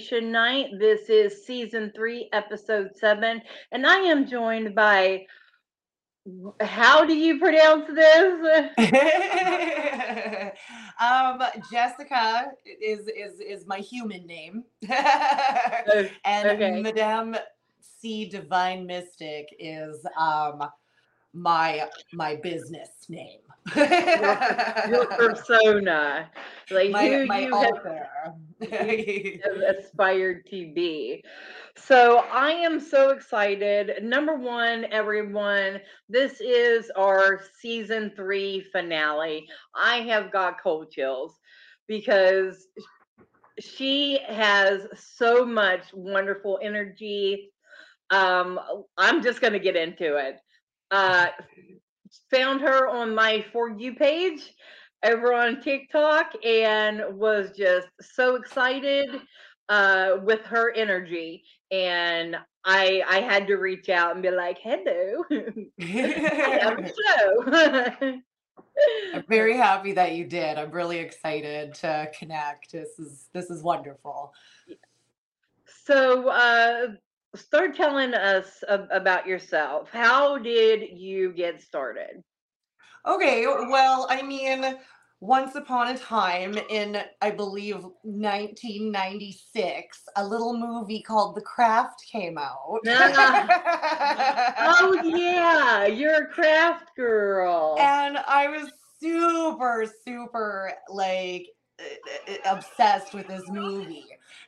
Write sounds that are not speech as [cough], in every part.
Divination Night. This is season three, episode seven, and I am joined by. How do you pronounce this? [laughs] um, Jessica is is is my human name, [laughs] and okay. Madame C Divine Mystic is um my my business name. Your [laughs] persona, like my who my you have [laughs] have aspired to be. So I am so excited. Number one, everyone, this is our season three finale. I have got cold chills because she has so much wonderful energy. Um, I'm just going to get into it. Uh, found her on my For You page over on TikTok and was just so excited uh, with her energy. And I I had to reach out and be like, "Hello, [laughs] show." [laughs] I'm very [laughs] happy that you did. I'm really excited to connect. This is this is wonderful. so, uh, start telling us ab- about yourself. How did you get started? Okay, well, I mean, once upon a time in I believe 1996, a little movie called The Craft came out. Ah. [laughs] Oh yeah, you're a craft girl. and I was super super like obsessed with this movie.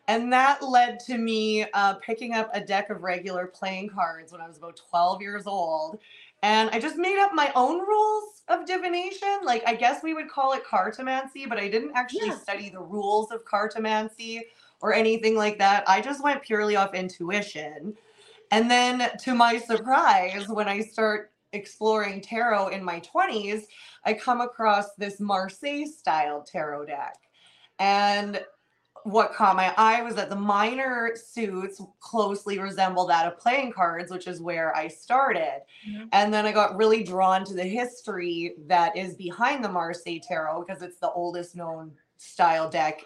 And that led to me uh, picking up a deck of regular playing cards when I was about 12 years old. And I just made up my own rules of divination. Like, I guess we would call it cartomancy, but I didn't actually Yeah. study the rules of cartomancy or anything like that. I just went purely off intuition. And then, to my surprise, when I start exploring tarot in my 20s, I come across this Marseille style tarot deck. And what caught my eye was that the minor suits closely resemble that of playing cards, which is where I started. Mhm. And then I got really drawn to the history that is behind the Marseille Tarot because it's the oldest known style deck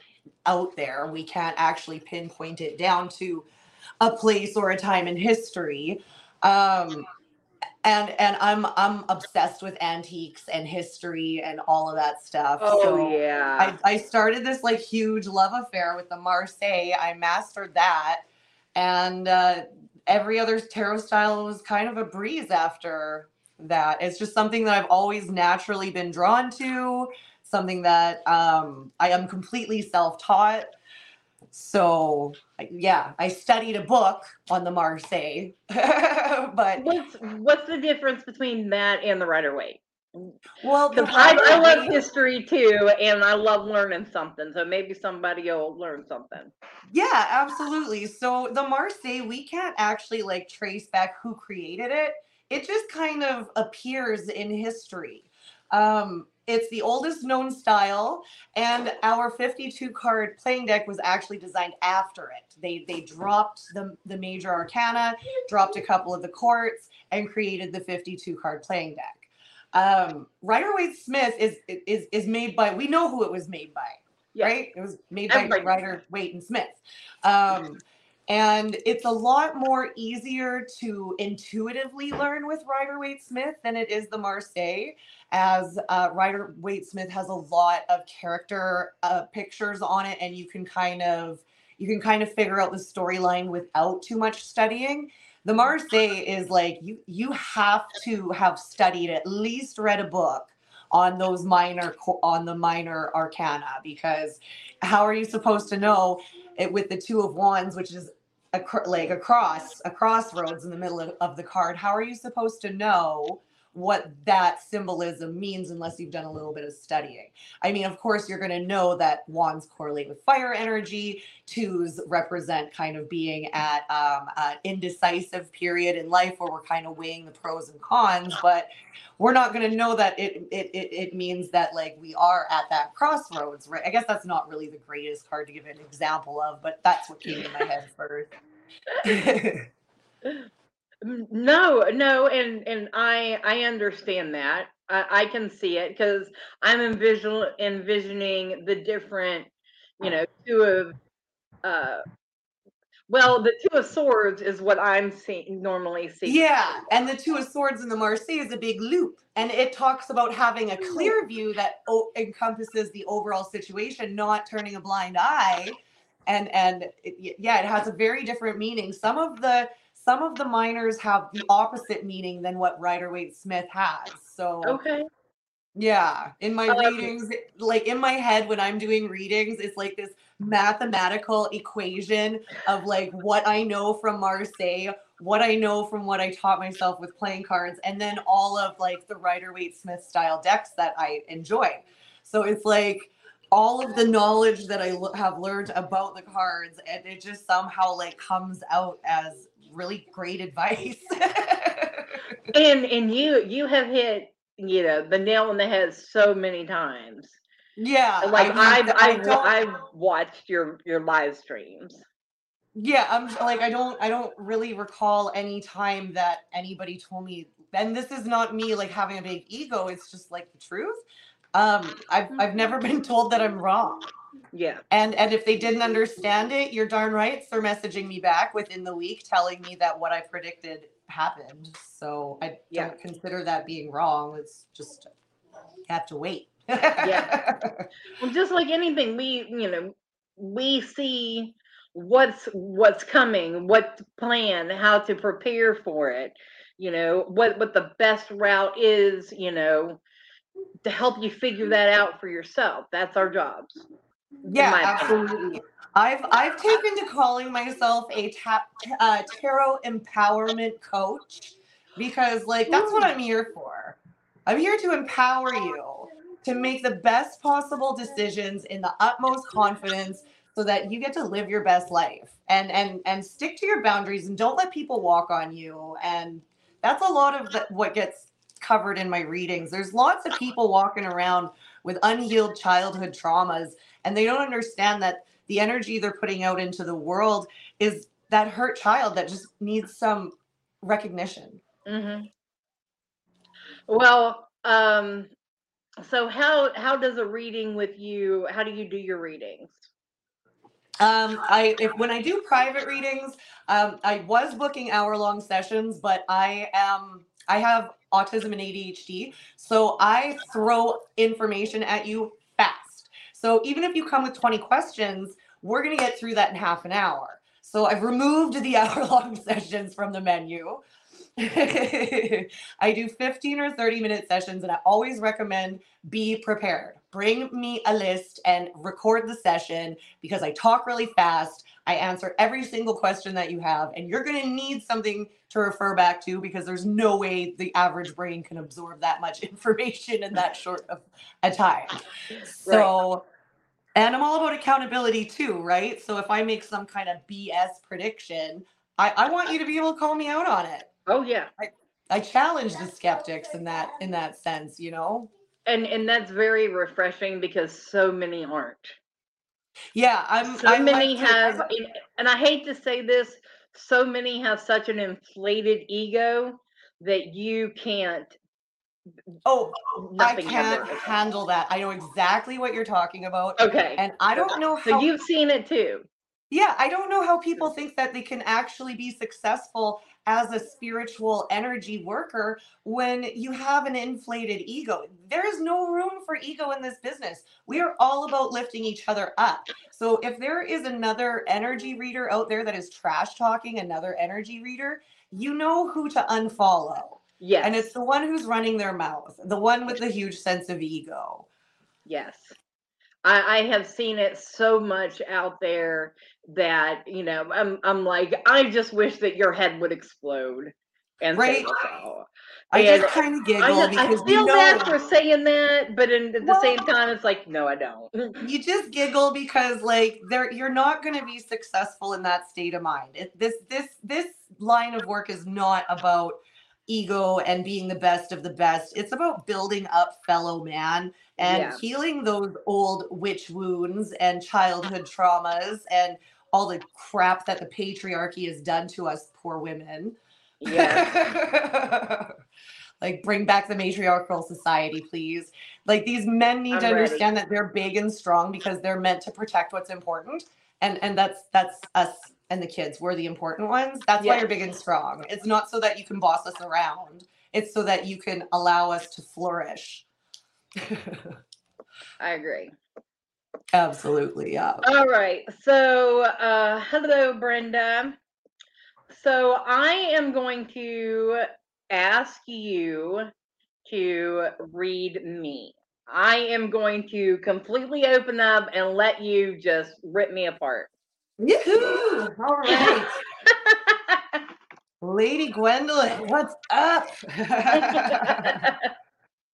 out there. We can't actually pinpoint it down to a place or a time in history. Um, and and I'm I'm obsessed with antiques and history and all of that stuff. oh so yeah. I, I started this like huge love affair with the Marseille. I mastered that, and uh, every other tarot style was kind of a breeze after that. It's just something that I've always naturally been drawn to. Something that um, I am completely self-taught. So yeah, I studied a book on the Marseille, [laughs] but What's what's the difference between that and the Rider Waite? well, Because I, I love history too, and I love learning something. So maybe somebody will learn something. Yeah, absolutely. So the Marseille, we can't actually like trace back who created it. It just kind of appears in history. Um, it's the oldest known style, and our 52 card playing deck was actually designed after it. They they dropped the the major arcana, dropped a couple of the courts, and created the 52 card playing deck. Um, Rider Waite Smith is is is made by we know who it was made by Yeah. right? It was made by Rider Waite and Smith. Um, and it's a lot more easier to intuitively learn with Rider Waite Smith than it is the Marseille, as uh, Rider Waite Smith has a lot of character uh, pictures on it, and you can kind of you can kind of figure out the storyline without too much studying. The Marseille is like you you have to have studied at least read a book on those minor on the minor arcana because how are you supposed to know it with the two of wands which is a like a cross a crossroads in the middle of, of the card how are you supposed to know what that symbolism means unless you've done a little bit of studying. I mean of course you're going to know that wands correlate with fire energy. Twos represent kind of being at um, an indecisive period in life where we're kind of weighing the pros and cons but we're not going to know that it, it it it means that like we are at that crossroads right? I guess that's not really the greatest card to give an example of but that's what came to my head first [laughs] No, no, and and I I understand that. I, I can see it because I'm envision envisioning the different, you know, two of uh well, the two of swords is what I'm seeing normally seeing. Yeah, and the Two of Swords in the Marseille is a big loop, and it talks about having a clear view that o- encompasses the overall situation, not turning a blind eye. And and it, yeah, it has a very different meaning. Some of the some of the minors have the opposite meaning than what Rider Waite Smith has. So Okay. yeah, in my Um, readings, like in my head when I'm doing readings, it's like this mathematical equation of like what I know from Marseille, what I know from what I taught myself with playing cards, and then all of like the Rider Waite Smith style decks that I enjoy. So it's like all of the knowledge that I have learned about the cards, and it just somehow like comes out as really great advice. [laughs] And and you you have hit, you know, the nail on the head so many times. yeah, Like I I've I I've, I've watched your your live streams. Yeah, I'm like I don't I don't really recall any time that anybody told me and this is not me like having a big ego, it's just like the truth. Um I've I've never been told that I'm wrong. Yeah. And and if they didn't understand it, you're darn right they're messaging me back within the week telling me that what I predicted happened. So I Yeah. don't consider that being wrong. It's just you have to wait. Yeah. [laughs] Well, just like anything, we you know we see what's what's coming, what plan, how to prepare for it. You know what what the best route is. You know to help you figure that out for yourself. That's our jobs. Yeah, absolutely. I've I've taken to calling myself a ta- uh, tarot empowerment coach because like that's what I'm here for. I'm here to empower you to make the best possible decisions in the utmost confidence so that you get to live your best life and and and stick to your boundaries and don't let people walk on you and that's a lot of the, what gets covered in my readings there's lots of people walking around with unhealed childhood traumas and they don't understand that the energy they're putting out into the world is that hurt child that just needs some recognition hmm Well, um, so how how does a reading with you? How do you do your readings? Um, I if when I do private readings, um, I was booking hour long sessions, but I am I have autism and ADHD, so I throw information at you. So even if you come with 20 questions, we're gonna get through that in half an hour. So I've removed the [laughs] hour long sessions from the menu. [laughs] I do 15 or 30 minute sessions, and I always recommend be prepared. Bring me a list and record the session because I talk really fast. I answer every single question that you have, and you're going to need something to refer back to because there's no way the average brain can absorb that much [laughs] information in that short of a time. So, and I'm all about accountability too, right? So if I make some kind of BS prediction, I, I want you to be able to call me out on it. Oh yeah, I challenge the skeptics in that in that sense, you know. and and that's very refreshing because so many aren't. Yeah, I'm. So I many to- have, and- and I hate to say this, so many have such an inflated ego that you can't. Oh, I can't handle that. I know exactly what you're talking about, Okay, and I don't know so you've seen it too. Yeah, I don't know how people think that they can actually be successful as a spiritual energy worker when you have an inflated ego. There is no room for ego in this business. We are all about lifting each other up. So if there is another energy reader out there that is trash talking another energy reader, you know who to unfollow. Yes, And it's the one who's running their mouth, the one with the huge sense of ego. yes. I, I have seen it so much out there that you know I'm I'm like I just wish that your head would explode and Right. I And just kind of I, giggle I because feel you know bad for saying that, but in, at the same time, it's like no, I don't. you just giggle because like there you're not going to be successful in that state of mind it, this this this line of work is not about ego and being the best of the best it's about building up fellow man and Yeah. healing those old witch wounds and childhood traumas and all the crap that the patriarchy has done to us poor women Yeah. [laughs] like bring back the matriarchal society, please. Like these men need I'm to ready. understand that they're big and strong because they're meant to protect what's important. And and that's that's us and the kids. We're the important ones. That's why you're big and strong. It's not so that you can boss us around. It's so that you can allow us to flourish. [laughs] I agree. Absolutely, yeah. All right. So, uh, hello, Brenda. So, I am going to ask you to read me. I am going to completely open up and let you just rip me apart. Yoo-hoo! All right. Lady Gwendolyn, what's up? [laughs]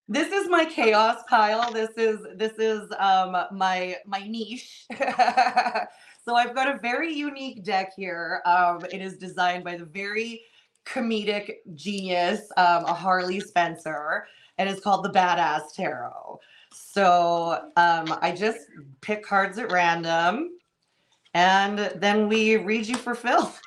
this is my chaos pile. This is this is um my my niche. [laughs] so I've got a very unique deck here. Um, it is designed by the very comedic genius, um, a Harley Spencer, and it's called the Badass Tarot. So um, I just pick cards at random, and then we read you for filth.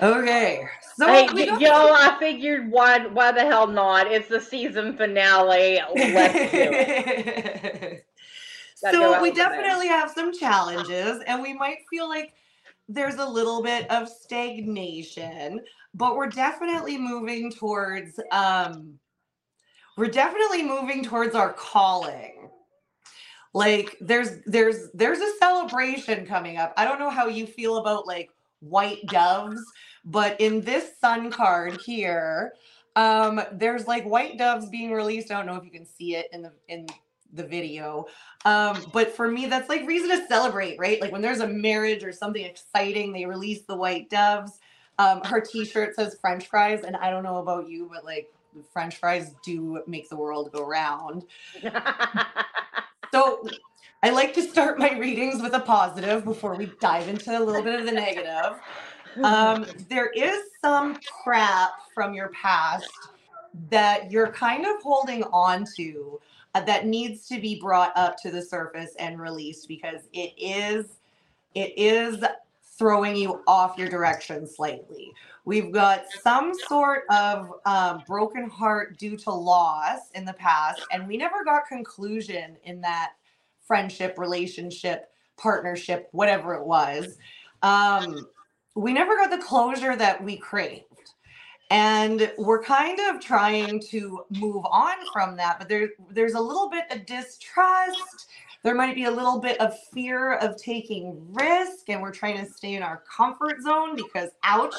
okay, so hey, yo, I figured why why the hell not? It's the season finale. Let's do it. [laughs] So we with a bang. definitely have some challenges and we might feel like there's a little bit of stagnation but we're definitely moving towards um we're definitely moving towards our calling like there's there's there's a celebration coming up. I don't know how you feel about like white doves but in this sun card here um there's like white doves being released. I don't know if you can see it in the in the video. Um but for me that's like reason to celebrate right? Like when there's a marriage or something exciting they release the white doves. Um her t-shirt says french fries and i don't know about you but like french fries do make the world go round [laughs] so i like to start my readings with a positive before we dive into a little bit of the negative. Um, there is some crap from your past that you're kind of holding on to uh, that needs to be brought up to the surface and released because it is it is throwing you off your direction slightly we've got some sort of um, broken heart due to loss in the past and we never got conclusion in that friendship relationship partnership whatever it was um, we never got the closure that we craved. And we're kind of trying to move on from that, but there, there's a little bit of distrust. There might be a little bit of fear of taking risk, and we're trying to stay in our comfort zone because, ouch,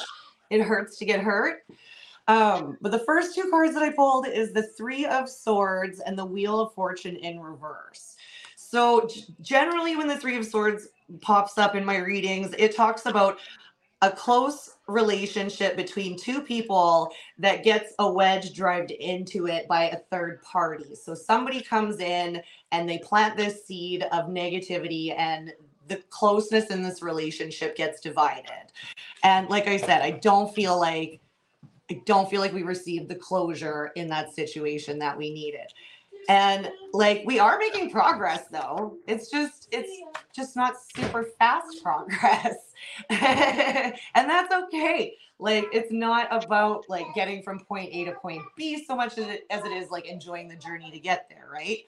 it hurts to get hurt. Um, but the first two cards that I pulled is the Three of Swords and the Wheel of Fortune in reverse. So, generally, when the Three of Swords pops up in my readings, it talks about a close relationship between two people that gets a wedge drived into it by a third party. So somebody comes in and they plant this seed of negativity and the closeness in this relationship gets divided. And like I said, I don't feel like I don't feel like we received the closure in that situation that we needed. And like we are making progress though. It's just it's just not super fast progress. [laughs] and that's okay. Like it's not about like getting from point A to point B so much as it, as it is like enjoying the journey to get there, right?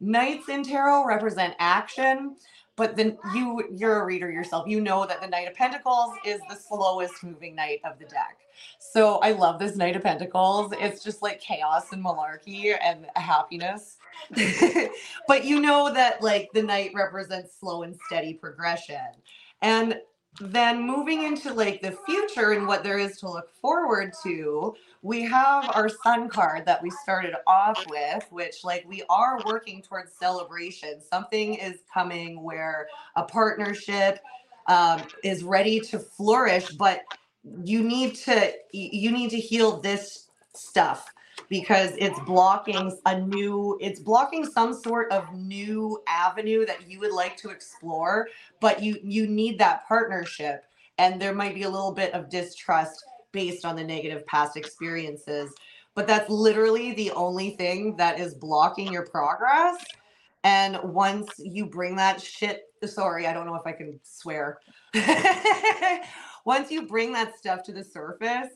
Knights in tarot represent action, but then you you're a reader yourself. You know that the Knight of Pentacles is the slowest moving knight of the deck. So I love this Knight of Pentacles. It's just like chaos and malarkey and happiness. [laughs] but you know that like the knight represents slow and steady progression. And then moving into like the future and what there is to look forward to, we have our sun card that we started off with, which like we are working towards celebration. Something is coming where a partnership um, is ready to flourish, but you need to you need to heal this stuff because it's blocking a new it's blocking some sort of new avenue that you would like to explore but you you need that partnership and there might be a little bit of distrust based on the negative past experiences but that's literally the only thing that is blocking your progress And once you bring that shit, sorry, I don't know if I can swear. [laughs] once you bring that stuff to the surface,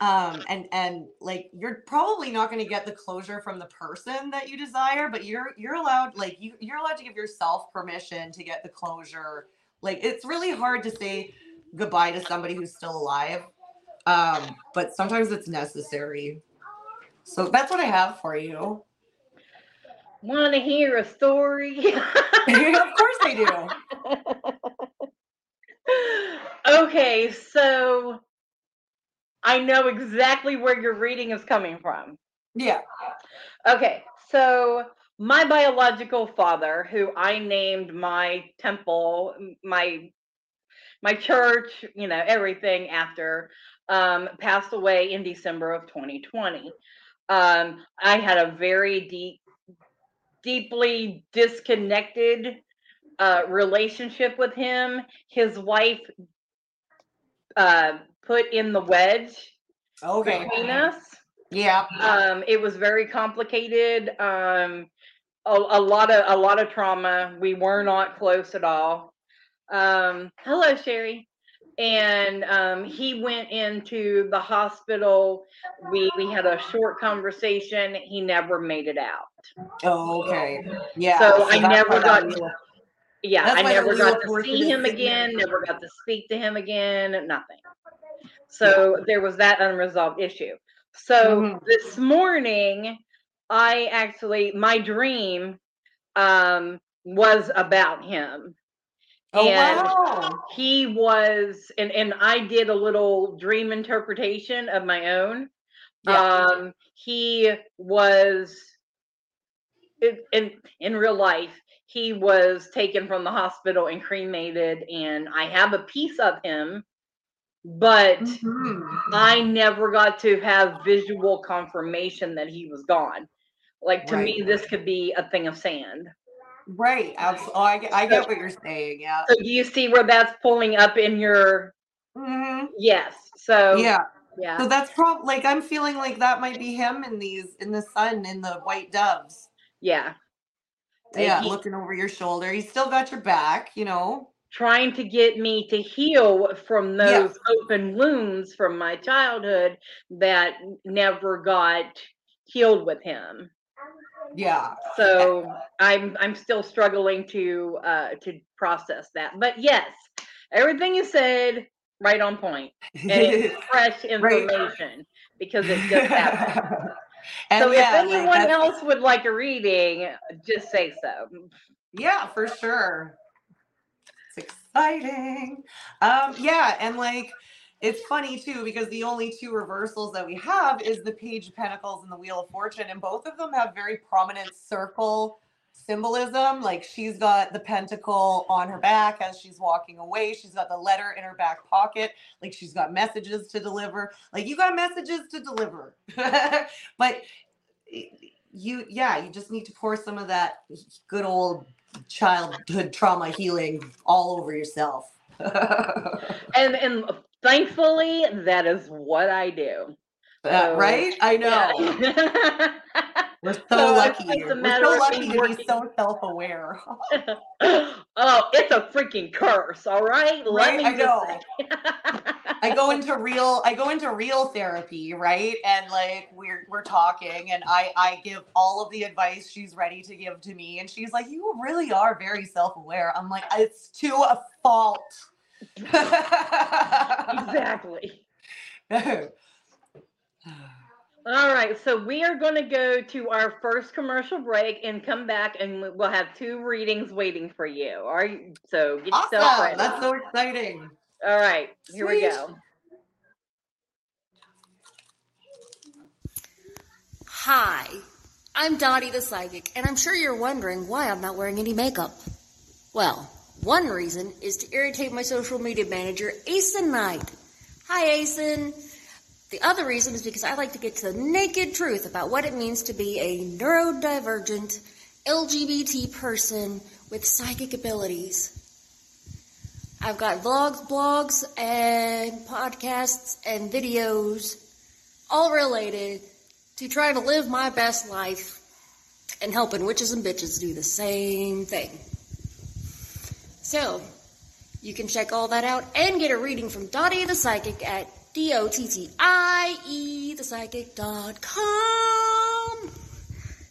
um and and like you're probably not going to get the closure from the person that you desire but you're you're allowed like you you're allowed to give yourself permission to get the closure. Like it's really hard to say goodbye to somebody who's still alive um but sometimes it's necessary. So that's what i have for you. Want to hear a story? [laughs] of course i do. [laughs] Okay, so I know exactly where your reading is coming from. yeah Okay, so my biological father, who I named my temple, my my church, you know, everything after, um, passed away in December of 2020. Um, I had a very deep, deeply disconnected uh, relationship with him. His wife uh, put in the wedge okay between us. yeah Um, it was very complicated. Um, a, a lot of a lot of trauma. We were not close at all. Um, hello, Sherry. And um, he went into the hospital. We we had a short conversation. He never made it out. okay yeah So I never got- really- Yeah, That's I never got to see him again. Never got to speak to him again. Nothing. So there was that unresolved issue. So Mhm. this morning, I actually my dream um was about him. oh and wow he was and and I did a little dream interpretation of my own. yeah Um he was in, in in real life he was taken from the hospital and cremated and I have a piece of him but Mhm. I never got to have visual confirmation that he was gone. Like to me, this could be a thing of sand. Right. Absolutely. Oh, I, get- I get what you're saying. Yeah. So do you see where that's pulling up in your Mhm. yes? So Yeah. yeah, So that's probably like I'm feeling like that might be him in these in the sun in the white doves. yeah. Yeah, he- looking over your shoulder. He's still got your back, you know. Trying to get me to heal from those open wounds from my childhood that never got healed with him. Yeah. So I'm I'm still struggling to uh to process that. But yes, everything you said right on point. And it's [laughs] fresh information because it just happened. [laughs] and so yeah, if anyone that's- else would like a reading, just say so. Yeah, for sure. Exciting. Um, yeah, and like it's funny too because the only two reversals that we have is the Page of Pentacles and the Wheel of Fortune, and both of them have very prominent circle symbolism. Like she's got the pentacle on her back as she's walking away. She's got the letter in her back pocket. Like she's got messages to deliver. Like you got messages to deliver. [laughs] but you yeah, you just need to pour some of that good old childhood trauma healing all over yourself. [laughs] And and thankfully that is what I do. Uh, So, right? I know. Yeah. [laughs] We're so, So lucky. We're so lucky to be so self-aware. [laughs] [laughs] oh, it's a freaking curse, all right? Right, I know. [laughs] I go into real I go into real therapy, right? And like we're we're talking and I I give all of the advice she's ready to give to me and she's like you really are very self-aware. I'm like it's to a fault. exactly. All right, so we are going to go to our first commercial break and come back, and we- we'll have two readings waiting for you. All right, so get yourself awesome. ready. That's so exciting. All right, here we go. Hi, I'm Dottie the Psychic, and I'm sure you're wondering why I'm not wearing any makeup. Well, one reason is to irritate my social media manager, Asen Knight. Hi, Asen. The other reason is because I like to get to the naked truth about what it means to be a neurodivergent LGBT person with psychic abilities. I've got vlogs, blogs, and podcasts and videos all related to trying to live my best life and helping witches and bitches do the same thing. So, you can check all that out and get a reading from Dottie the Psychic at D-O-T-T-I-E thepsychic.com.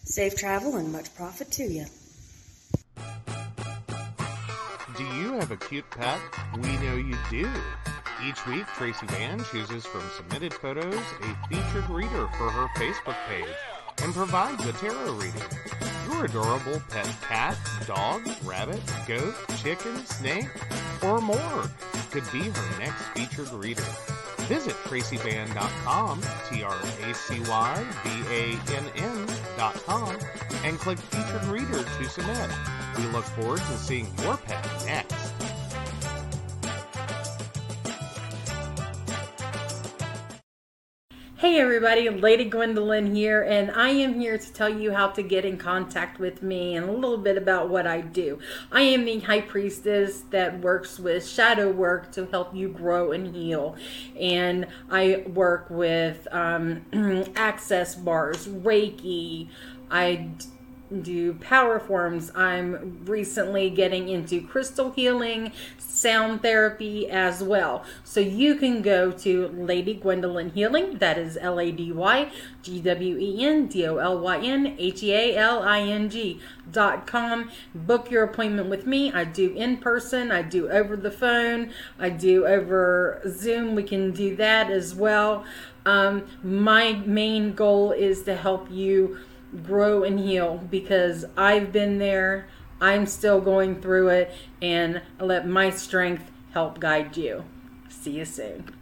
Safe travel and much profit to you. Do you have a cute pet? We know you do. Each week, Tracy Bann chooses from submitted photos a featured reader for her Facebook page and provides a tarot reading. Your adorable pet cat, dog, rabbit, goat, chicken, snake, or more could be her next featured reader. Visit tracybann.com, T-R-A-C-Y-B-A-N-N.com, and click Featured Reader to submit. We look forward to seeing your pet next. Hey everybody, Lady Gwendolyn here, and I am here to tell you how to get in contact with me and a little bit about what I do. I am the High Priestess that works with shadow work to help you grow and heal, and I work with um, [clears throat] access bars, Reiki, I do power forms. I'm recently getting into crystal healing, sound therapy as well. So you can go to Lady Gwendolyn Healing, that is L A D Y G W E N D O L Y N H E A L I N G dot com. Book your appointment with me. I do in person, I do over the phone, I do over Zoom. We can do that as well. Um, my main goal is to help you grow and heal because I've been there. I'm still going through it, and let my strength help guide you. See you soon.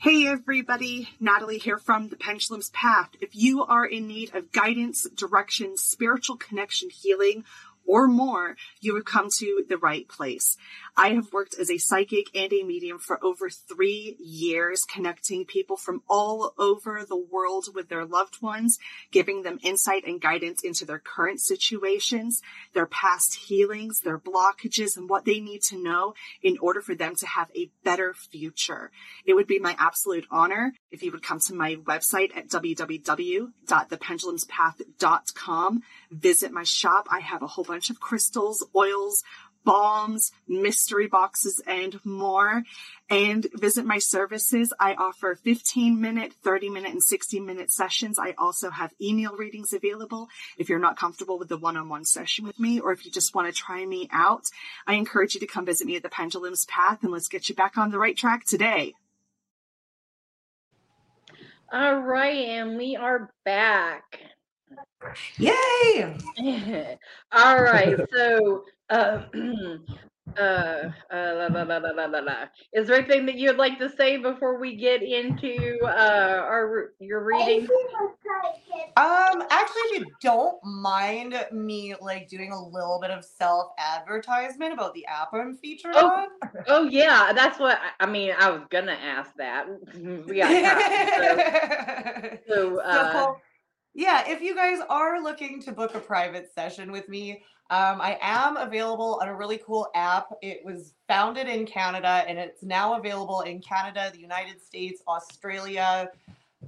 Hey everybody, Natalie here from The Pendulum's Path. If you are in need of guidance, direction, spiritual connection, healing, or more, you have come to the right place. I have worked as a psychic and a medium for over three years, connecting people from all over the world with their loved ones, giving them insight and guidance into their current situations, their past healings, their blockages, and what they need to know in order for them to have a better future. It would be my absolute honor if you would come to my website at www.thependulumspath.com, visit my shop. I have a whole bunch of crystals, oils, balms, mystery boxes, and more. And visit my services. I offer 15 minute, 30 minute, and 60 minute sessions. I also have email readings available if you're not comfortable with the one on one session with me, or if you just want to try me out. I encourage you to come visit me at the Pendulum's Path and let's get you back on the right track today. All right, and we are back. Yay! [laughs] All right, [laughs] so uh, [clears throat] uh, uh, la, la, la, la, la, la, la. is there anything that you'd like to say before we get into uh, our your reading? Um, actually, if you don't mind me like doing a little bit of self advertisement about the app I'm featured Oh, on. [laughs] Oh yeah, that's what I I mean. I was gonna ask that. We got time. So, so uh, So, yeah, if you guys are looking to book a private session with me, um, I am available on a really cool app. It was founded in Canada and it's now available in Canada, the United States, Australia,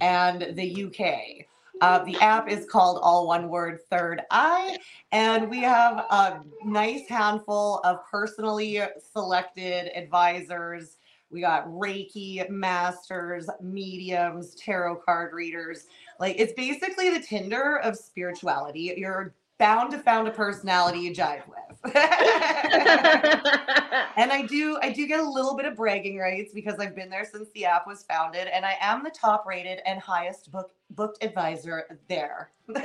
and the UK. Uh, the app is called All One Word Third Eye, and we have a nice handful of personally selected advisors. We got Reiki masters, mediums, tarot card readers. Like it's basically the Tinder of spirituality. You're bound to found a personality you jive with. [laughs] and I do I do get a little bit of bragging rights because I've been there since the app was founded and I am the top rated and highest book booked advisor there. [laughs] Yay!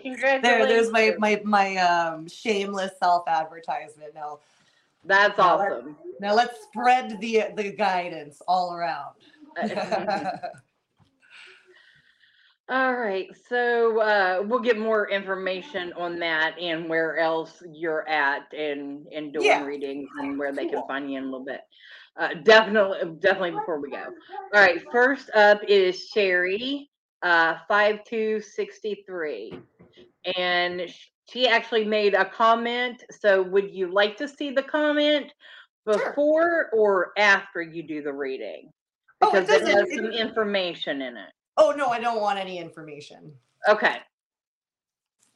Congratulations. there there's my my my um shameless self-advertisement now. That's Now let- awesome. Now let's spread the the guidance all around. [laughs] All right, so uh, we'll get more information on that and where else you're at and and doing Yeah. readings and where they can find you in a little bit. Uh, definitely, definitely before we go. All right, first up is Sherry, uh, five two sixty three, and she actually made a comment. So, would you like to see the comment Sure. before or after you do the reading? Oh, it Because it has some information in it. Oh no, I don't want any information. Okay.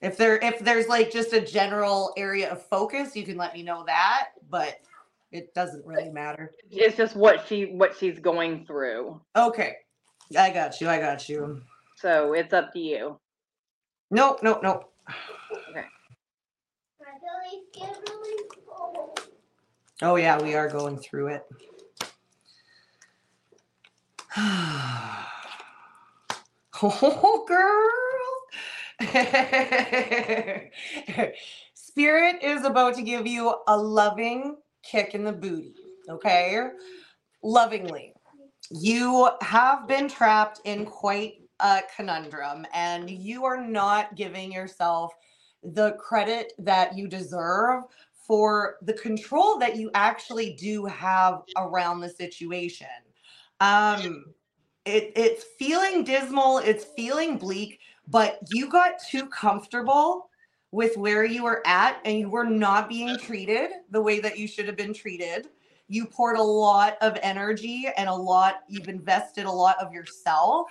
If there if there's like just a general area of focus, you can let me know that, but it doesn't really matter. It's just what she what she's going through. Okay. I got you. I got you. So it's up to you. Nope, nope, nope. Okay. Oh yeah, we are going through it. [sighs] [sighs] [sighs] oh [laughs] girl. [laughs] Spirit is about to give you a loving kick in the booty, okay? Lovingly. You have been trapped in quite a conundrum and you are not giving yourself the credit that you deserve for the control that you actually do have around the situation. Um, it, it's feeling dismal, it's feeling bleak, but you got too comfortable with where you were at and you were not being treated the way that you should have been treated. You poured a lot of energy and a lot, you've invested a lot of yourself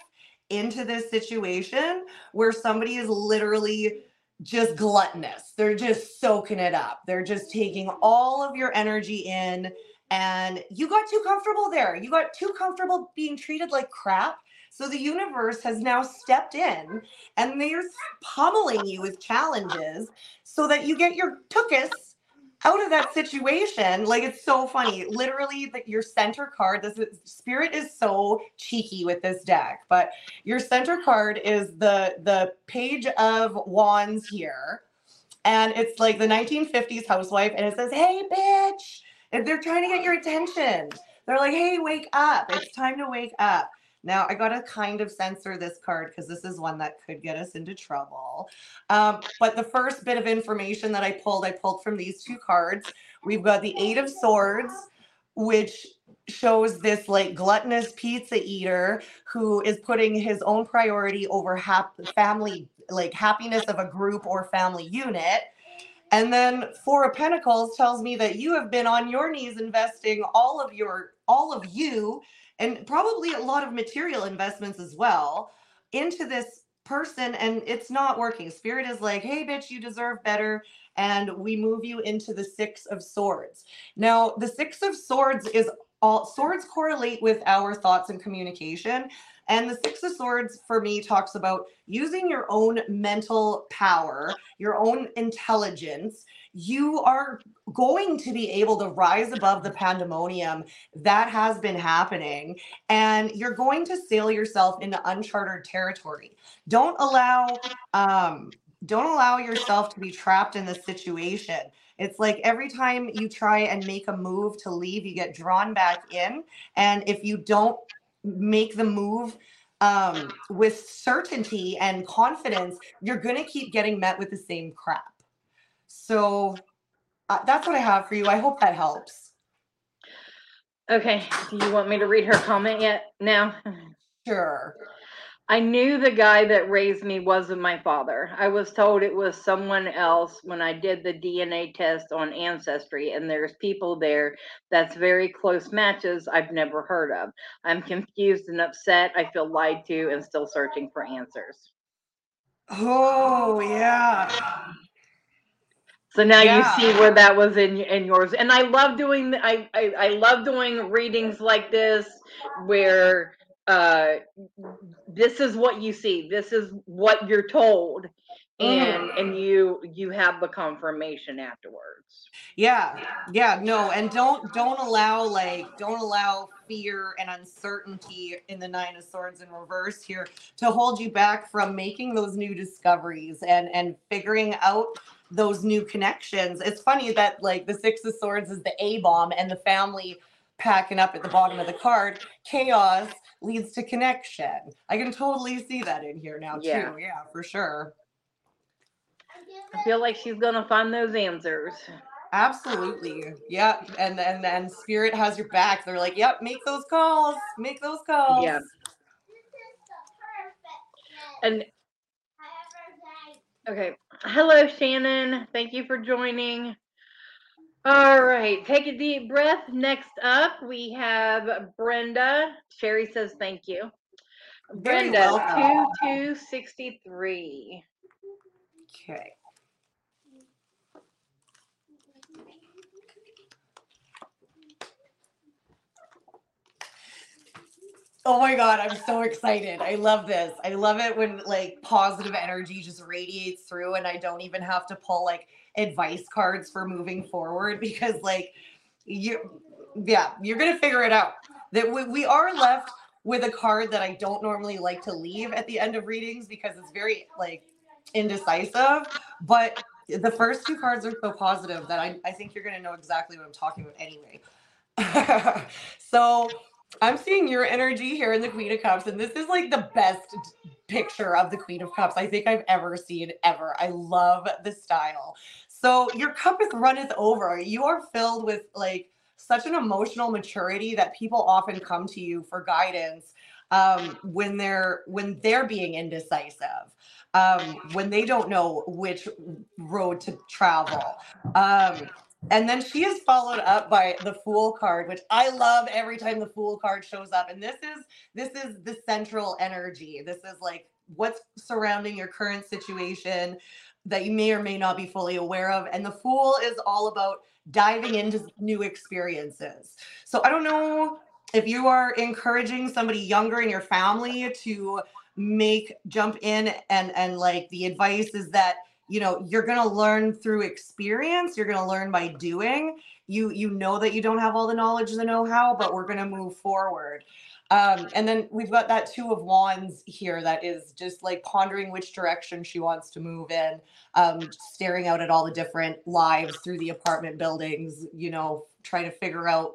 into this situation where somebody is literally just gluttonous. They're just soaking it up. They're just taking all of your energy in. And you got too comfortable there. You got too comfortable being treated like crap. So the universe has now stepped in and they're pummeling you with challenges so that you get your tookus out of that situation. Like it's so funny. Literally, that your center card, this is, spirit is so cheeky with this deck, but your center card is the the page of wands here. And it's like the 1950s housewife, and it says, Hey, bitch. They're trying to get your attention. They're like, Hey, wake up. It's time to wake up. Now, I got to kind of censor this card because this is one that could get us into trouble. Um, but the first bit of information that I pulled, I pulled from these two cards. We've got the Eight of Swords, which shows this like gluttonous pizza eater who is putting his own priority over hap- family, like happiness of a group or family unit. And then Four of Pentacles tells me that you have been on your knees investing all of your, all of you and probably a lot of material investments as well into this person and it's not working. Spirit is like, hey, bitch, you deserve better. And we move you into the Six of Swords. Now, the Six of Swords is all swords correlate with our thoughts and communication. And the Six of Swords for me talks about using your own mental power, your own intelligence. You are going to be able to rise above the pandemonium that has been happening, and you're going to sail yourself into uncharted territory. Don't allow, um, don't allow yourself to be trapped in this situation. It's like every time you try and make a move to leave, you get drawn back in. And if you don't make the move um, with certainty and confidence, you're going to keep getting met with the same crap. So uh, that's what I have for you. I hope that helps. Okay. Do you want me to read her comment yet? Now? Sure. I knew the guy that raised me wasn't my father. I was told it was someone else when I did the DNA test on Ancestry, and there's people there that's very close matches I've never heard of. I'm confused and upset. I feel lied to and still searching for answers. Oh, yeah. So now Yeah. you see where that was in in yours, and I love doing I, I I love doing readings like this where uh this is what you see, this is what you're told, and and you you have the confirmation afterwards. Yeah. Yeah. No. And don't don't allow like don't allow fear and uncertainty in the nine of swords in reverse here to hold you back from making those new discoveries and and figuring out those new connections. It's funny that like the six of swords is the A bomb and the family packing up at the bottom of the card. Chaos leads to connection. I can totally see that in here now Yeah. too. Yeah, for sure. I feel like she's gonna find those answers. Absolutely. Yep. And and and spirit has your back. They're like, yep, make those calls. Make those calls. Yeah. And okay, hello Shannon. Thank you for joining. All right, take a deep breath. Next up, we have Brenda. Sherry says thank you. Very Brenda, welcome. two two sixty three. Okay. Oh my god, I'm so excited. I love this. I love it when like positive energy just radiates through and I don't even have to pull like advice cards for moving forward because like you yeah, you're going to figure it out. That we, we are left with a card that I don't normally like to leave at the end of readings because it's very like indecisive, but the first two cards are so positive that I, I think you're going to know exactly what I'm talking about anyway. [laughs] so I'm seeing your energy here in the Queen of Cups, and this is like the best picture of the Queen of Cups I think I've ever seen ever. I love the style. So your cup is runneth over. You are filled with like such an emotional maturity that people often come to you for guidance um, when they're when they're being indecisive, um, when they don't know which road to travel. Um, and then she is followed up by the fool card, which I love every time the fool card shows up. And this is this is the central energy. This is like what's surrounding your current situation that you may or may not be fully aware of. And the fool is all about diving into new experiences. So I don't know if you are encouraging somebody younger in your family to make jump in and and like the advice is that you know you're going to learn through experience you're going to learn by doing you you know that you don't have all the knowledge the know-how but we're going to move forward um, and then we've got that two of wands here that is just like pondering which direction she wants to move in, um, staring out at all the different lives through the apartment buildings, you know, trying to figure out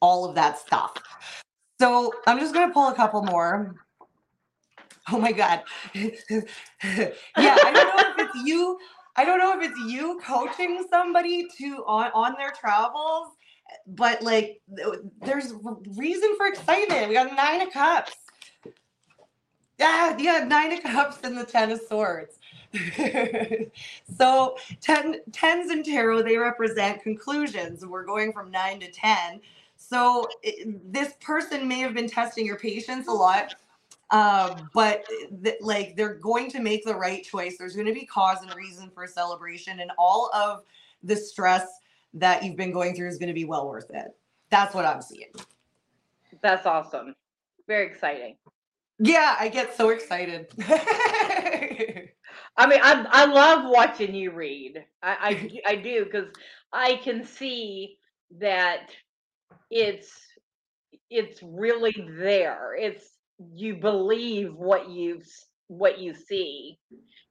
all of that stuff. So I'm just going to pull a couple more. Oh my God. yeah, I don't know if it's you. I don't know if it's you coaching somebody to on, on their travels but like there's reason for excitement. We got nine of cups. Yeah, yeah, nine of cups and the ten of swords. [laughs] so ten, tens in tarot, they represent conclusions. We're going from nine to 10. So it, this person may have been testing your patience a lot, uh, but th- like they're going to make the right choice. There's going to be cause and reason for celebration, and all of the stress that you've been going through is going to be well worth it. That's what I'm seeing. That's awesome. Very exciting. Yeah, I get so excited. [laughs] I mean, I I love watching you read. I I, [laughs] I do because I can see that it's it's really there. It's you believe what you what you see.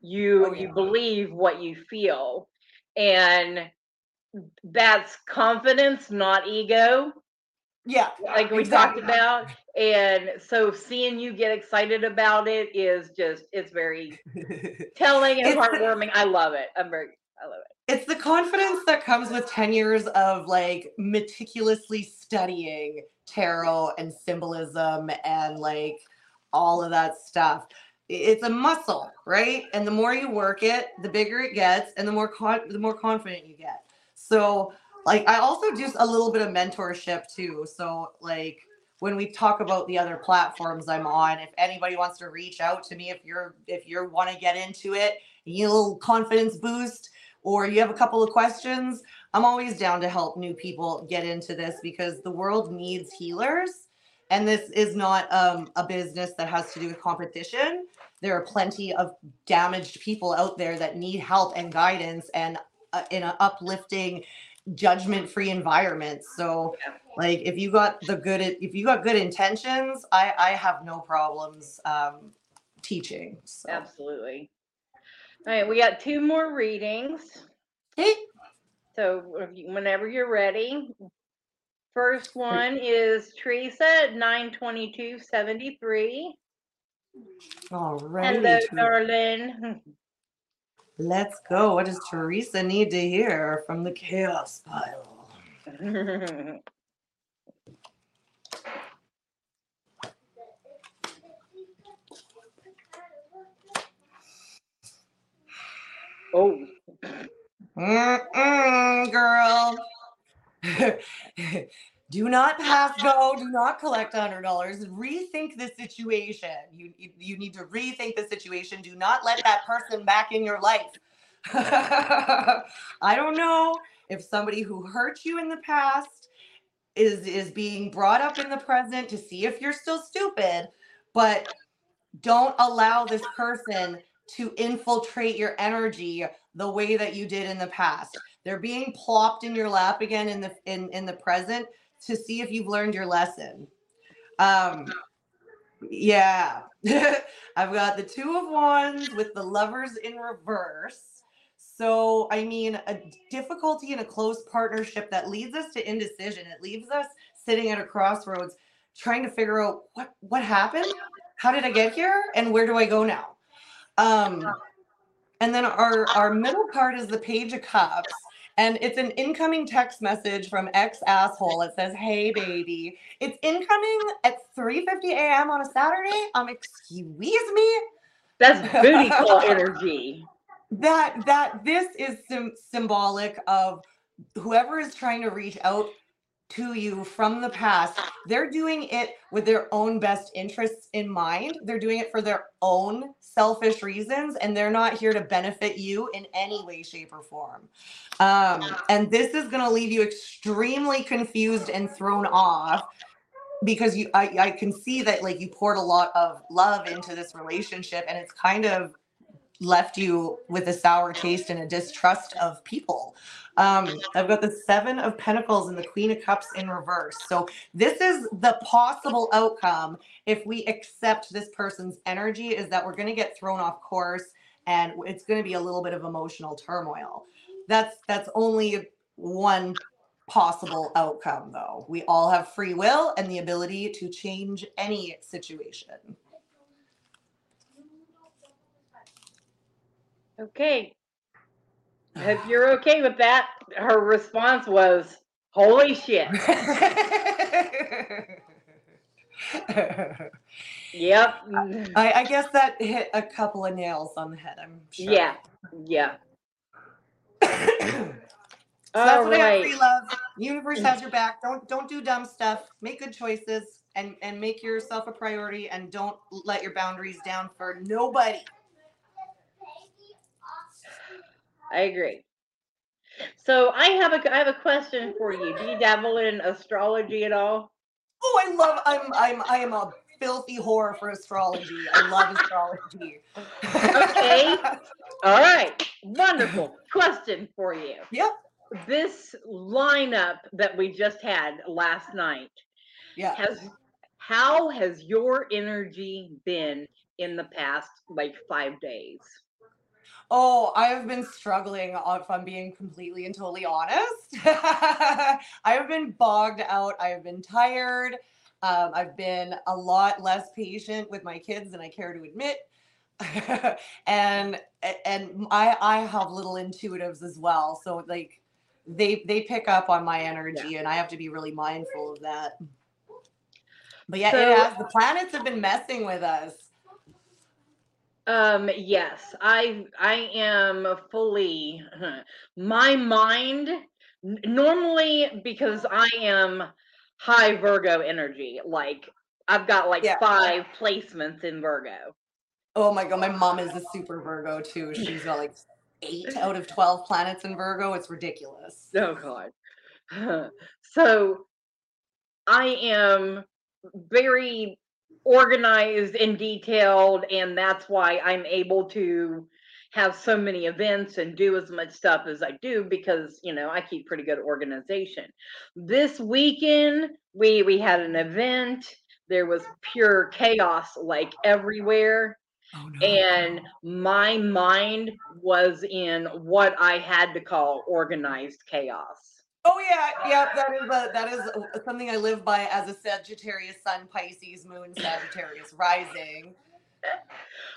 You oh, yeah. you believe what you feel, and that's confidence, not ego. Yeah. Like we exactly. talked about. And so seeing you get excited about it is just it's very [laughs] telling and it's heartwarming. I love it. I'm very I love it. It's the confidence that comes with 10 years of like meticulously studying tarot and symbolism and like all of that stuff. It's a muscle, right? And the more you work it, the bigger it gets and the more con- the more confident you get. So like I also do a little bit of mentorship too. So like when we talk about the other platforms I'm on, if anybody wants to reach out to me, if you're if you want to get into it, you little confidence boost, or you have a couple of questions, I'm always down to help new people get into this because the world needs healers. And this is not um, a business that has to do with competition. There are plenty of damaged people out there that need help and guidance. And uh, in an uplifting judgment free environment so like if you got the good if you got good intentions i i have no problems um teaching so. absolutely all right we got two more readings. Hey. So whenever you're ready. First one is teresa 92273 all right hello darling. Let's go. What does Teresa need to hear from the chaos pile? [laughs] oh. Mm-mm, girl. [laughs] do not pass go do not collect $100 rethink the situation you, you you need to rethink the situation do not let that person back in your life [laughs] i don't know if somebody who hurt you in the past is is being brought up in the present to see if you're still stupid but don't allow this person to infiltrate your energy the way that you did in the past they're being plopped in your lap again in the in in the present to see if you've learned your lesson um yeah [laughs] i've got the two of wands with the lovers in reverse so, I mean, a difficulty in a close partnership that leads us to indecision. It leaves us sitting at a crossroads trying to figure out what what happened? How did I get here? And where do I go now? Um and then our our middle card is the page of cups and it's an incoming text message from ex asshole. It says, "Hey baby, it's incoming at 3:50 a.m. on a Saturday." Um, excuse me. That's booty [laughs] call energy that that this is sim- symbolic of whoever is trying to reach out to you from the past. They're doing it with their own best interests in mind. They're doing it for their own selfish reasons and they're not here to benefit you in any way shape or form. Um, and this is going to leave you extremely confused and thrown off because you I, I can see that like you poured a lot of love into this relationship and it's kind of left you with a sour taste and a distrust of people. Um, I've got the Seven of Pentacles and the Queen of Cups in reverse. So, this is the possible outcome if we accept this person's energy is that we're going to get thrown off course and it's going to be a little bit of emotional turmoil. That's that's only one possible outcome though. We all have free will and the ability to change any situation. Okay. If [sighs] you're okay with that, her response was, Holy shit. yep. [laughs] I, I, guess that hit a couple of nails on the head, I'm sure. Yeah. Yeah. [coughs] so that's what right. I love. Universe has mm. your back. Don't don't do dumb stuff. Make good choices and and make yourself a priority and don't let your boundaries down for nobody. I agree. So I have a I have a question for you. Do you dabble in astrology at all? Oh, I love. I'm I'm I am a filthy whore for astrology. I love astrology. okay. [laughs] All right. Wonderful. Question for you. Yep. This lineup that we just had last night. Yeah. Has how has your energy been in the past like five days? Oh, I have been struggling, if I'm being completely and totally honest. [laughs] I have been bogged out. I have been tired. Um, I've been a lot less patient with my kids than I care to admit. [laughs] and and I I have little intuitives as well. So like they they pick up on my energy yeah. and I have to be really mindful of that. But yeah, so, it has the planets have been messing with us. Um, yes, I I am fully [laughs] my mind normally because I am high Virgo energy. Like I've got like yeah. five placements in Virgo. Oh my god, my mom is a super Virgo too. She's got like eight out of twelve planets in Virgo. It's ridiculous. Oh god. [laughs] so I am very organized and detailed and that's why i'm able to have so many events and do as much stuff as i do because you know i keep pretty good organization this weekend we we had an event there was pure chaos like everywhere Oh, no. And my mind was in what I had to call organized chaos. Oh yeah, yeah. That is a, that is something I live by as a Sagittarius Sun, Pisces Moon, Sagittarius rising.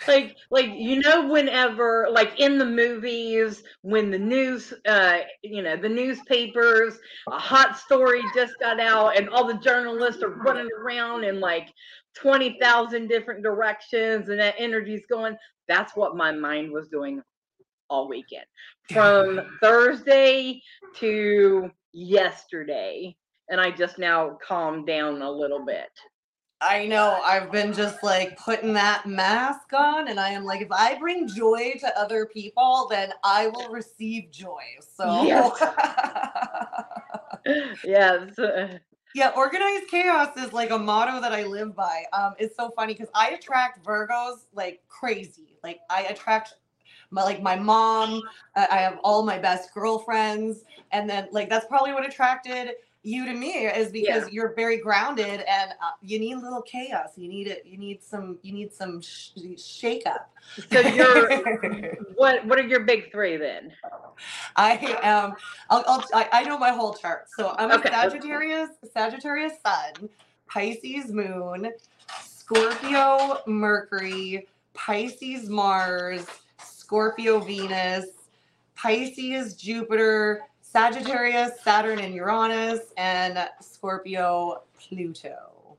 Like, like you know, whenever, like in the movies, when the news, uh, you know, the newspapers, a hot story just got out, and all the journalists are running around in like twenty thousand different directions, and that energy's going. That's what my mind was doing all weekend from [laughs] Thursday to yesterday. and I just now calmed down a little bit. I know. I've been just like putting that mask on, and I am like, if I bring joy to other people, then I will receive joy. So, Yes. [laughs] [laughs] yes. yeah, organized chaos is like a motto that I live by. Um, it's so funny because I attract Virgos like crazy. Like I attract my like my mom. uh, I have all my best girlfriends, and then like that's probably what attracted you to me is because you're very grounded and uh, you need a little chaos. You need it. You need some. You need some sh- shake up. So you're [laughs] what? What are your big three then? I am. I'll, I'll, I, I know my whole chart. So I'm Okay. a Sagittarius, Sagittarius Sun, Pisces Moon, Scorpio Mercury, Pisces Mars, Scorpio Venus, Pisces Jupiter, Sagittarius Saturn and Uranus, and Scorpio Pluto.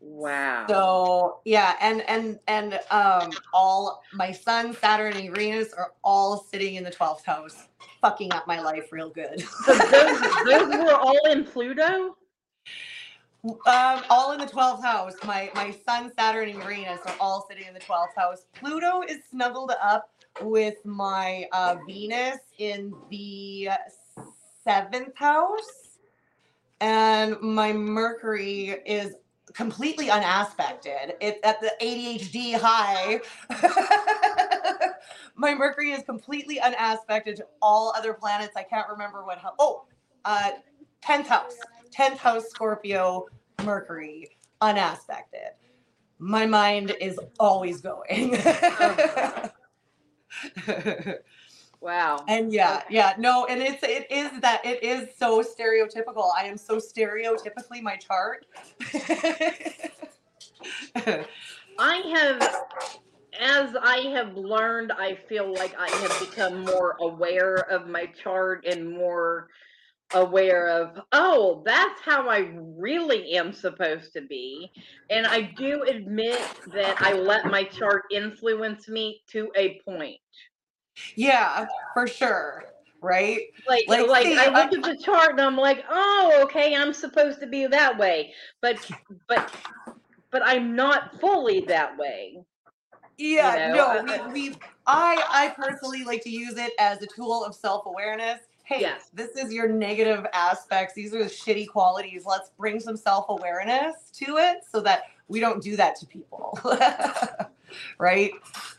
Wow. So yeah, and and and um all my sun, Saturn, and Uranus are all sitting in the twelfth house, fucking up my life real good. So those, those were all in Pluto? um, all in the twelfth house. My my sun, Saturn, and Uranus are all sitting in the twelfth house. Pluto is snuggled up with my uh, Venus in the seventh house, and my Mercury is completely unaspected. It's at the ADHD high. [laughs] my Mercury is completely unaspected to all other planets. I can't remember what house. Oh, uh, 10th house. 10th house Scorpio Mercury unaspected. My mind is always going. [laughs] [laughs] Wow. and yeah, yeah, no, and it's it is that it is so stereotypical. I am so stereotypically my chart. [laughs] I have, as I have learned, I feel like I have become more aware of my chart and more aware of, oh, that's how I really am supposed to be. And I do admit that I let my chart influence me to a point. yeah, for sure. Right? Like, Like, like, see, I I- look at the chart and I'm like, oh, okay, I'm supposed to be that way, but, but, but I'm not fully that way. Yeah, You know, no, uh, we, we I I personally like to use it as a tool of self-awareness. Hey, Yes. this is your negative aspects. These are the shitty qualities. Let's bring some self-awareness to it so that we don't do that to people. [laughs] right?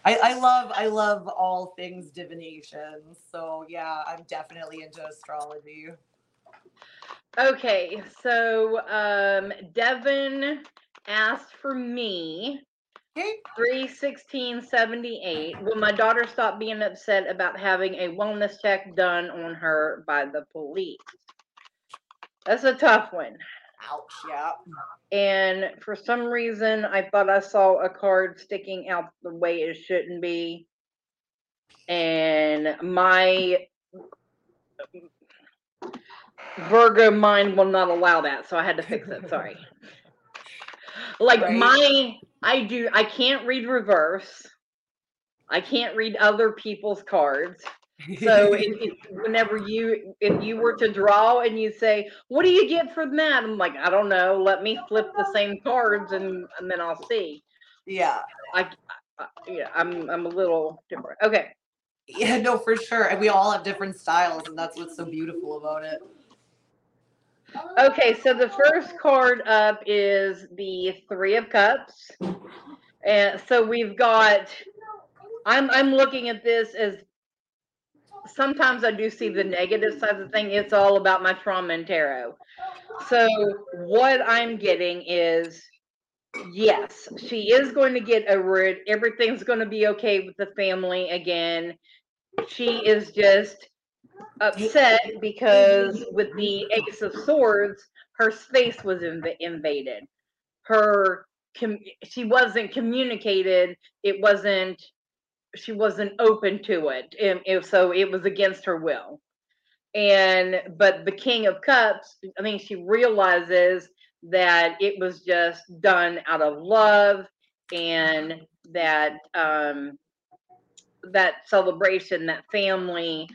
I, I love I love all things divination. So yeah, I'm definitely into astrology. Okay, so um Devin asked for me Okay. 31678. Will my daughter stop being upset about having a wellness check done on her by the police? That's a tough one. Ouch, yeah. And for some reason, I thought I saw a card sticking out the way it shouldn't be. And my Virgo mind will not allow that, so I had to fix it. Sorry. Like Right. my, I do, I can't read reverse. I can't read other people's cards. So [laughs] it, it, whenever you, if you were to draw and you say, "What do you get for that?" I'm like, I don't know. Let me flip the same cards and and then I'll see. yeah. I, I yeah, I'm I'm a little different. Okay, Yeah, no, for sure. And we all have different styles, and that's what's so beautiful about it. Okay. So the first card up is the Three of Cups, and so we've got. I'm I'm looking at this as. Sometimes I do see the negative side of the thing. It's all about my trauma and tarot. So what I'm getting is yes, she is going to get over it. Everything's going to be okay with the family again. She is just upset because with the Ace of Swords, her space was inv- invaded. Her com- she wasn't communicated. It wasn't. She wasn't open to it, and if so, it was against her will. And but the King of Cups, I mean, she realizes that it was just done out of love and that um that celebration that family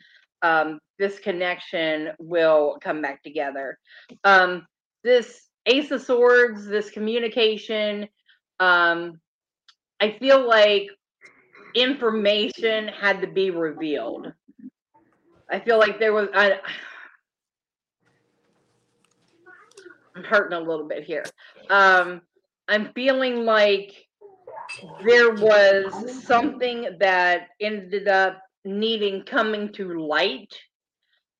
um this connection will come back together um this Ace of Swords, this communication, um, I feel like information had to be revealed. I feel like there was I I'm hurting a little bit here. Um, I'm feeling like there was something that ended up needing coming to light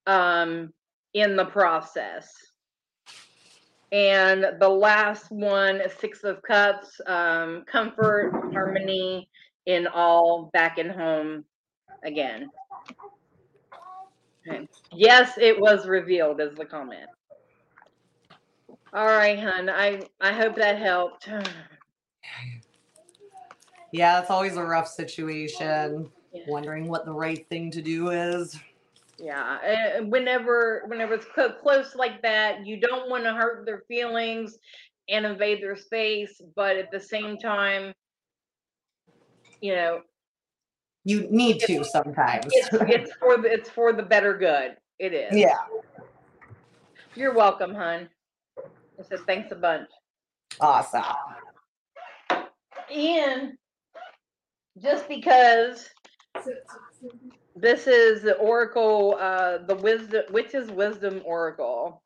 um, in the process. And the last one, Six of Cups, um, comfort, harmony in all, back in home again. Okay. Yes, it was revealed, is the comment. All right, hun. I I hope that helped. [sighs] Yeah, it's always a rough situation. Yeah. Wondering what the right thing to do is. Yeah, uh, whenever whenever it's clo- close like that, you don't want to hurt their feelings and invade their space, but at the same time, you know, You need to sometimes. it's it's [laughs] for the it's for the better good. It is. yeah. You're welcome, hun. I said thanks a bunch. Awesome. And just because this is the Oracle, uh, the wisdom, Witch's Wisdom Oracle,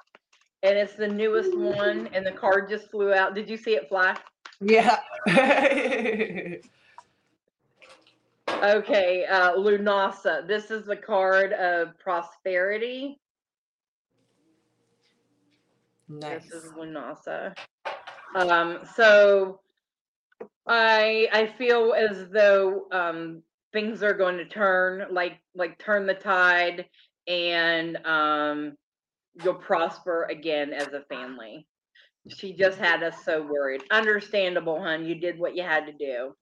and it's the newest one, and the card just flew out. Did you see it fly? Yeah. [laughs] Okay, uh, Lunasa. This is the card of prosperity. nice. This is Lunasa. Um, so I I feel as though um things are going to turn like like turn the tide and um you'll prosper again as a family. She just had us so worried. Understandable, hun. You did what you had to do.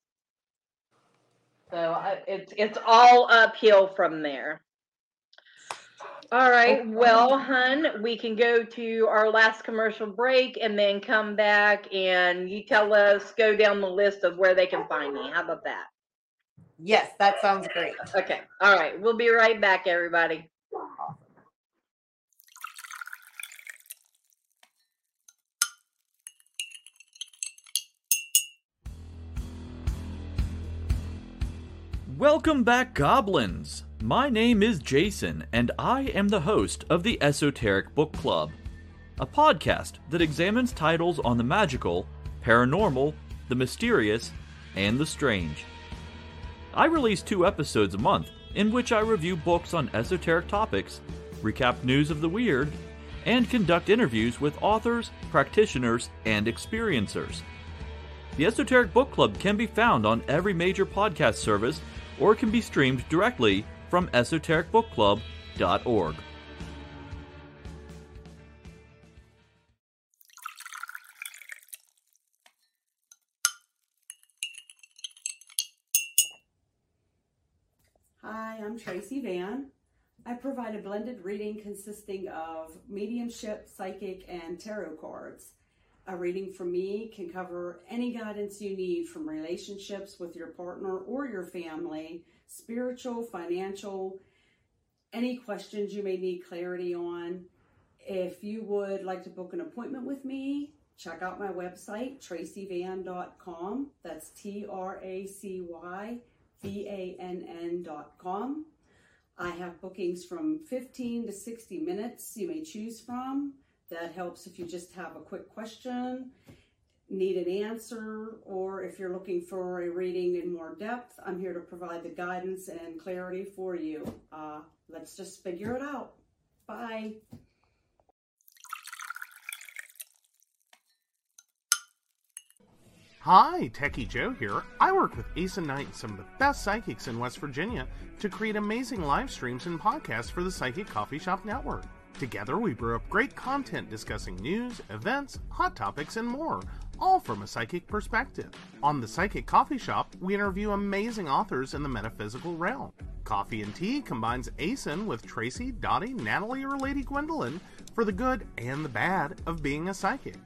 So I, it's it's all uphill from there. All right. Well, hun, we can go to our last commercial break and then come back and you tell us, go down the list of where they can find me. How about that? Yes, that sounds great. Okay. All right. We'll be right back, everybody. Welcome back, Goblins! My name is Jason, and I am the host of the Esoteric Book Club, a podcast that examines titles on the magical, paranormal, the mysterious, and the strange. I release two episodes a month in which I review books on esoteric topics, recap news of the weird, and conduct interviews with authors, practitioners, and experiencers. The Esoteric Book Club can be found on every major podcast service or can be streamed directly from esotericbookclub.org. Tracy Vann. I provide a blended reading consisting of mediumship, psychic, and tarot cards. A reading from me can cover any guidance you need from relationships with your partner or your family, spiritual, financial, any questions you may need clarity on. If you would like to book an appointment with me, check out my website, tracyvann.com. That's T R A C Y V A N N.com. I have bookings from 15 to 60 minutes you may choose from. That helps if you just have a quick question, need an answer, or if you're looking for a reading in more depth, I'm here to provide the guidance and clarity for you. Uh, let's just figure it out. Bye. Hi, Techie Joe here. I work with Ace and Knight, some of the best psychics in West Virginia, to create amazing live streams and podcasts for the Psychic Coffee Shop Network. Together, we brew up great content discussing news, events, hot topics, and more, all from a psychic perspective. On the Psychic Coffee Shop, we interview amazing authors in the metaphysical realm. Coffee and Tea combines Asa with Tracy, Dottie, Natalie, or Lady Gwendolyn for the good and the bad of being a psychic.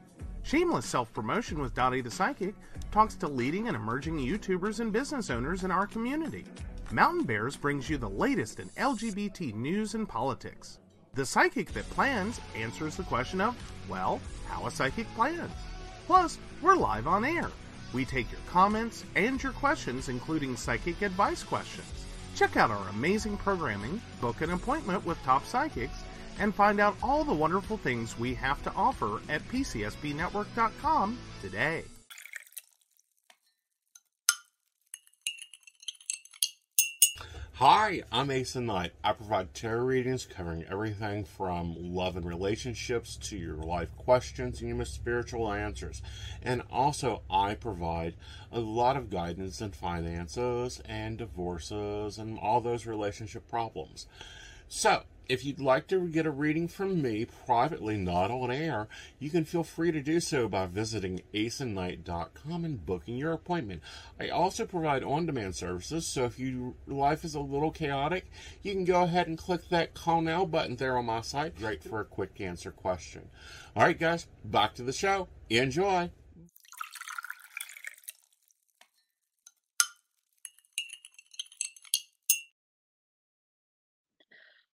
Shameless Self Promotion with Dottie the Psychic talks to leading and emerging YouTubers and business owners in our community. Mountain Bears brings you the latest in LGBT news and politics. The Psychic That Plans answers the question of, well, how a psychic plans. Plus, we're live on air. We take your comments and your questions, including psychic advice questions. Check out our amazing programming, book an appointment with top psychics, and find out all the wonderful things we have to offer at PCSBNetwork.com today. Hi, I'm Asa Knight. I provide tarot readings covering everything from love and relationships to your life questions and your spiritual answers. And also, I provide a lot of guidance in finances and divorces and all those relationship problems. So, if you'd like to get a reading from me privately, not on air, you can feel free to do so by visiting aceandnight.com and booking your appointment. I also provide on demand services, so if your life is a little chaotic, you can go ahead and click that call now button there on my site. Great for a quick answer question. All right, guys, back to the show. Enjoy.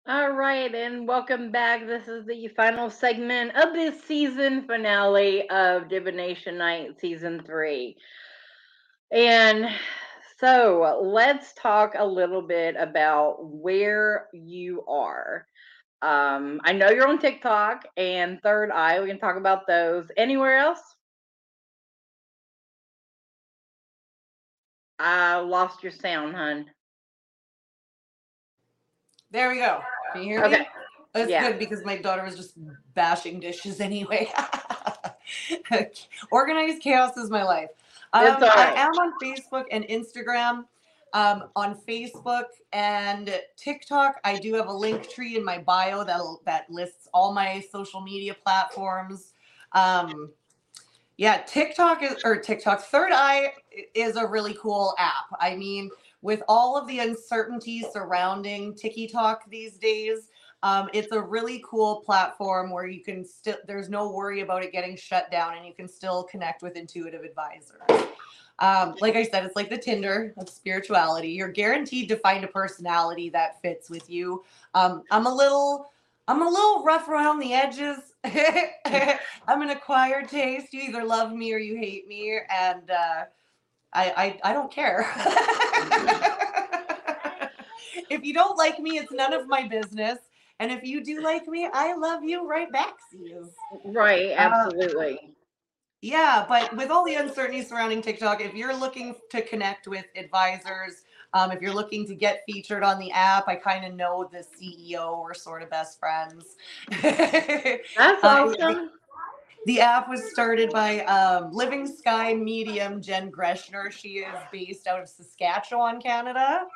All right, and welcome back. This is the final segment of this season finale of Divination Night Season 3. And so let's talk a little bit about where you are. Um, I know you're on TikTok and Third Eye. We can talk about those. Anywhere else? I lost your sound, hun. There we go. Can you hear me? Okay. That's Yeah. good because my daughter was just bashing dishes anyway. [laughs] Organized chaos is my life. Um, It's right. I am on Facebook and Instagram. Um, on Facebook and TikTok, I do have a link tree in my bio that that lists all my social media platforms. Um, yeah, TikTok is or TikTok Third Eye is a really cool app. I mean, with all of the uncertainty surrounding TikTok these days, um, it's a really cool platform where you can still there's no worry about it getting shut down and you can still connect with intuitive advisors. Um, like I said, it's like the Tinder of spirituality. You're guaranteed to find a personality that fits with you. Um, I'm a little I'm a little rough around the edges. [laughs] I'm an acquired taste. You either love me or you hate me, and uh, I, I I don't care. if you don't like me, it's none of my business. And if you do like me, I love you right back, you. Right, Uh, absolutely. Yeah, but with all the uncertainty surrounding TikTok, if you're looking to connect with advisors, um, if you're looking to get featured on the app, I kind of know the CEO. We're sort of best friends. That's Uh, [laughs] awesome. The app was started by um, Living Sky medium Jen Greshner. She is based out of Saskatchewan, Canada.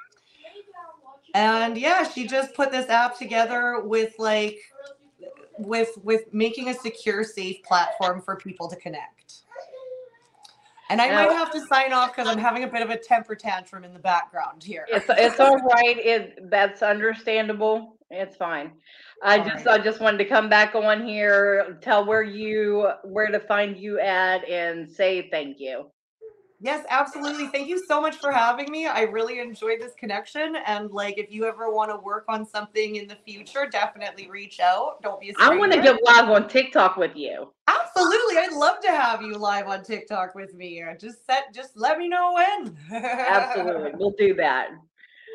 And yeah, she just put this app together with like with with making a secure, safe platform for people to connect. And I might have to sign off because I'm having a bit of a temper tantrum in the background here. It's it's all right. It that's understandable. It's fine. I just I just wanted to come back on here, tell where you where to find you at, and say thank you. Yes, absolutely. Thank you so much for having me. I really enjoyed this connection. And like, if you ever want to work on something in the future, definitely reach out. Don't be a I want to get live on TikTok with you. Absolutely, I'd love to have you live on TikTok with me. Just set, just let me know when. [laughs] Absolutely, we'll do that.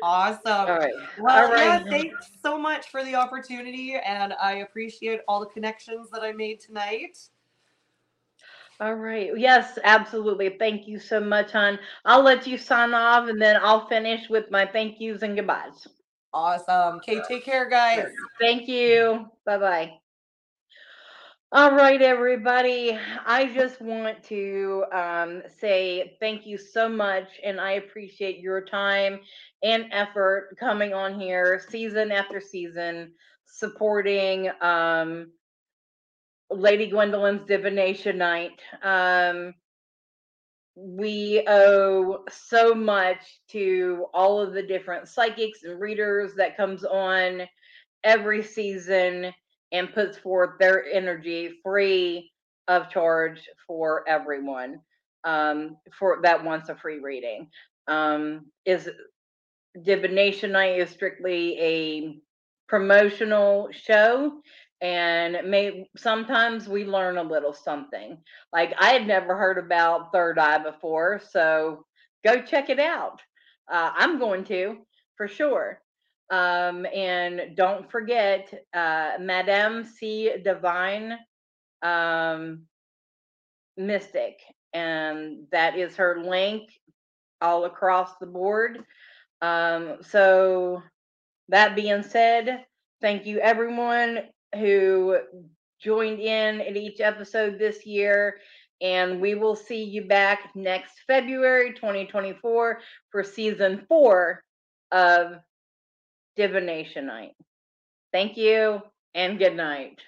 Awesome. All right. Well, All yeah, thanks so much for the opportunity, and I appreciate all the connections that I made tonight. All right. Yes, absolutely. Thank you so much, hon. I'll let you sign off, and then I'll finish with my thank yous and goodbyes. Awesome. Okay, take care, guys. Thank you. Bye bye. All right, everybody. I just want to um, say thank you so much, and I appreciate your time and effort coming on here season after season, supporting um, Lady Gwendolyn's Divination Night. Um, we owe so much to all of the different psychics and readers that comes on every season and puts forth their energy free of charge for everyone um, for that wants a free reading. Um, is divination night is strictly a promotional show and may sometimes we learn a little something. Like i had never heard about third eye before so go check it out. Uh, i'm going to for sure um, and don't forget uh, madame c divine um, mystic and that is her link all across the board um, so that being said thank you everyone who joined in at each episode this year. And we will see you back next February 2024 for season four of Divination Night. Thank you and good night.